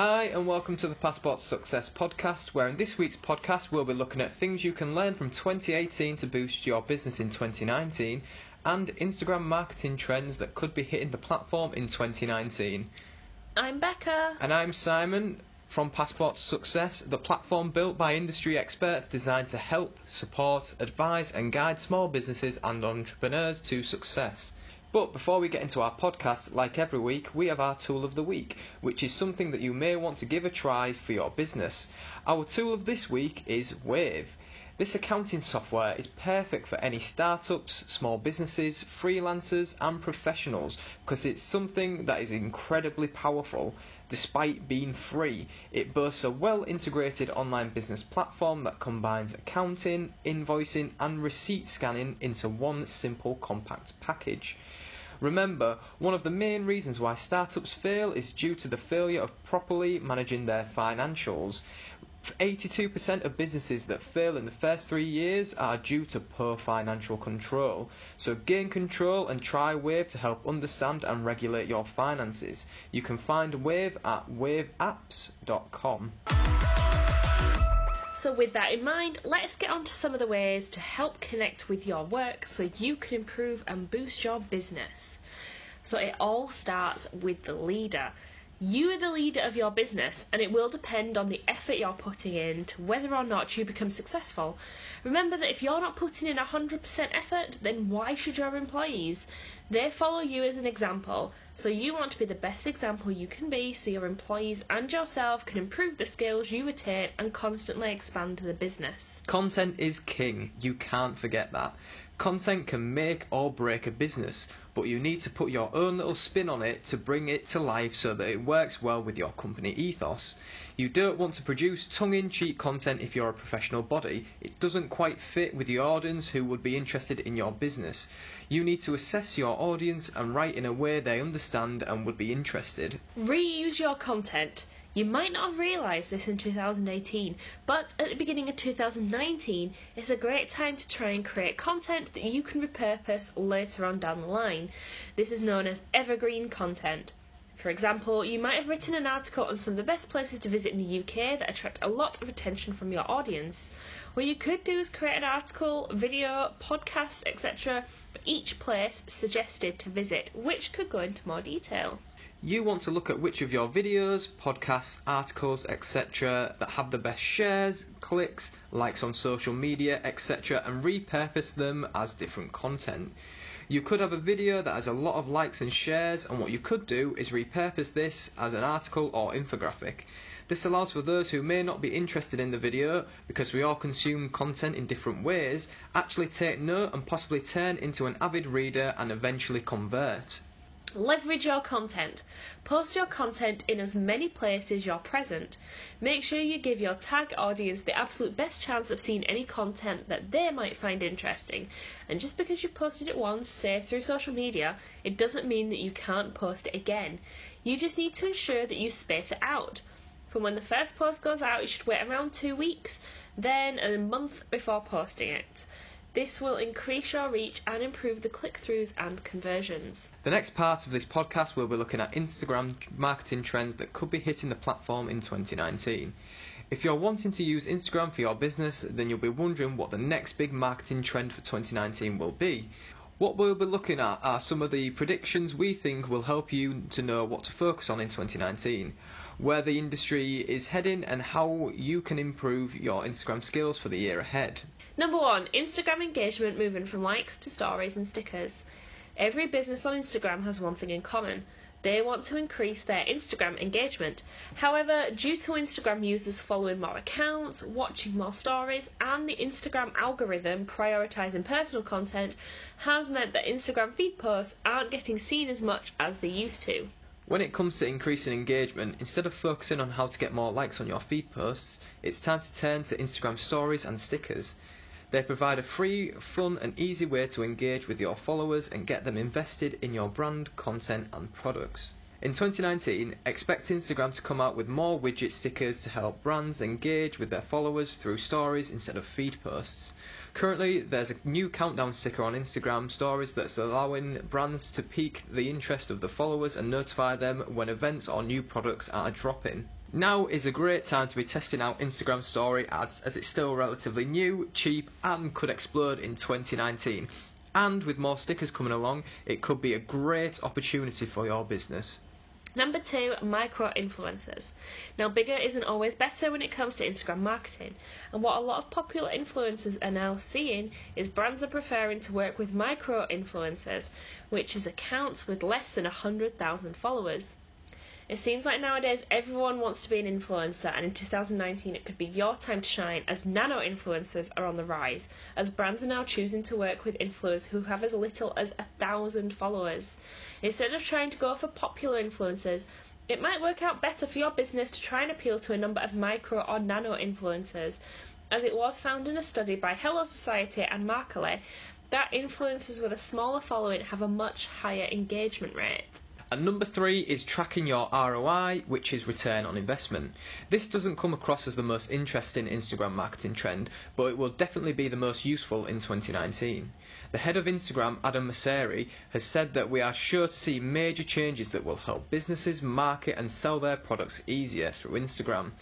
Hi, and welcome to the Passport Success Podcast, where in this week's podcast we'll be looking at things you can learn from 2018 to boost your business in 2019 and Instagram marketing trends that could be hitting the platform in 2019. I'm Becca. And I'm Simon from Passport Success, the platform built by industry experts designed to help, support, advise, and guide small businesses and entrepreneurs to success. But before we get into our podcast, like every week, we have our tool of the week, which is something that you may want to give a try for your business. Our tool of this week is Wave. This accounting software is perfect for any startups, small businesses, freelancers, and professionals because it's something that is incredibly powerful. Despite being free, it boasts a well integrated online business platform that combines accounting, invoicing, and receipt scanning into one simple compact package. Remember, one of the main reasons why startups fail is due to the failure of properly managing their financials. 82% of businesses that fail in the first three years are due to poor financial control. So gain control and try Wave to help understand and regulate your finances. You can find Wave at waveapps.com. So, with that in mind, let's get on to some of the ways to help connect with your work so you can improve and boost your business. So, it all starts with the leader. You are the leader of your business, and it will depend on the effort you're putting in to whether or not you become successful. Remember that if you're not putting in 100% effort, then why should your employees? They follow you as an example, so you want to be the best example you can be so your employees and yourself can improve the skills you attain and constantly expand the business. Content is king, you can't forget that. Content can make or break a business, but you need to put your own little spin on it to bring it to life so that it works well with your company ethos. You don't want to produce tongue in cheek content if you're a professional body. It doesn't quite fit with the audience who would be interested in your business. You need to assess your audience and write in a way they understand and would be interested. Reuse your content. You might not have realised this in 2018, but at the beginning of 2019, it's a great time to try and create content that you can repurpose later on down the line. This is known as evergreen content. For example, you might have written an article on some of the best places to visit in the UK that attract a lot of attention from your audience. What you could do is create an article, video, podcast, etc., for each place suggested to visit, which could go into more detail. You want to look at which of your videos, podcasts, articles, etc., that have the best shares, clicks, likes on social media, etc., and repurpose them as different content. You could have a video that has a lot of likes and shares, and what you could do is repurpose this as an article or infographic. This allows for those who may not be interested in the video, because we all consume content in different ways, actually take note and possibly turn into an avid reader and eventually convert. Leverage your content. Post your content in as many places you're present. Make sure you give your tag audience the absolute best chance of seeing any content that they might find interesting. And just because you've posted it once, say through social media, it doesn't mean that you can't post it again. You just need to ensure that you space it out. From when the first post goes out, you should wait around two weeks, then a month before posting it. This will increase your reach and improve the click throughs and conversions. The next part of this podcast will be looking at Instagram marketing trends that could be hitting the platform in 2019. If you're wanting to use Instagram for your business, then you'll be wondering what the next big marketing trend for 2019 will be. What we'll be looking at are some of the predictions we think will help you to know what to focus on in 2019, where the industry is heading, and how you can improve your Instagram skills for the year ahead. Number one, Instagram engagement moving from likes to stories and stickers. Every business on Instagram has one thing in common. They want to increase their Instagram engagement. However, due to Instagram users following more accounts, watching more stories, and the Instagram algorithm prioritizing personal content, has meant that Instagram feed posts aren't getting seen as much as they used to. When it comes to increasing engagement, instead of focusing on how to get more likes on your feed posts, it's time to turn to Instagram stories and stickers. They provide a free, fun, and easy way to engage with your followers and get them invested in your brand, content, and products. In 2019, expect Instagram to come out with more widget stickers to help brands engage with their followers through stories instead of feed posts. Currently, there's a new countdown sticker on Instagram stories that's allowing brands to pique the interest of the followers and notify them when events or new products are dropping. Now is a great time to be testing out Instagram story ads as it's still relatively new, cheap, and could explode in 2019. And with more stickers coming along, it could be a great opportunity for your business. Number two, micro influencers. Now, bigger isn't always better when it comes to Instagram marketing, and what a lot of popular influencers are now seeing is brands are preferring to work with micro influencers, which is accounts with less than 100,000 followers. It seems like nowadays everyone wants to be an influencer, and in 2019 it could be your time to shine as nano influencers are on the rise, as brands are now choosing to work with influencers who have as little as a thousand followers. Instead of trying to go for popular influencers, it might work out better for your business to try and appeal to a number of micro or nano influencers, as it was found in a study by Hello Society and Markerly that influencers with a smaller following have a much higher engagement rate. And number three is tracking your ROI, which is return on investment. This doesn't come across as the most interesting Instagram marketing trend, but it will definitely be the most useful in 2019. The head of Instagram, Adam Mosseri, has said that we are sure to see major changes that will help businesses market and sell their products easier through Instagram.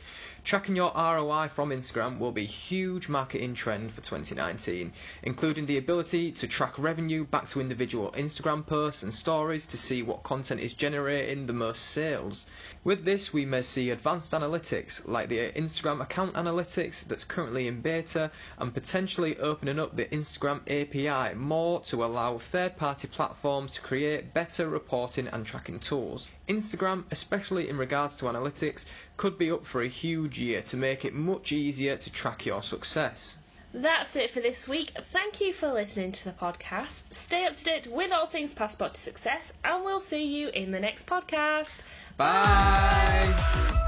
Tracking your ROI from Instagram will be a huge marketing trend for 2019, including the ability to track revenue back to individual Instagram posts and stories to see what content is generating the most sales. With this, we may see advanced analytics like the Instagram account analytics that's currently in beta and potentially opening up the Instagram API more to allow third party platforms to create better reporting and tracking tools. Instagram, especially in regards to analytics, could be up for a huge year to make it much easier to track your success. That's it for this week. Thank you for listening to the podcast. Stay up to date with all things Passport to Success, and we'll see you in the next podcast. Bye. Bye.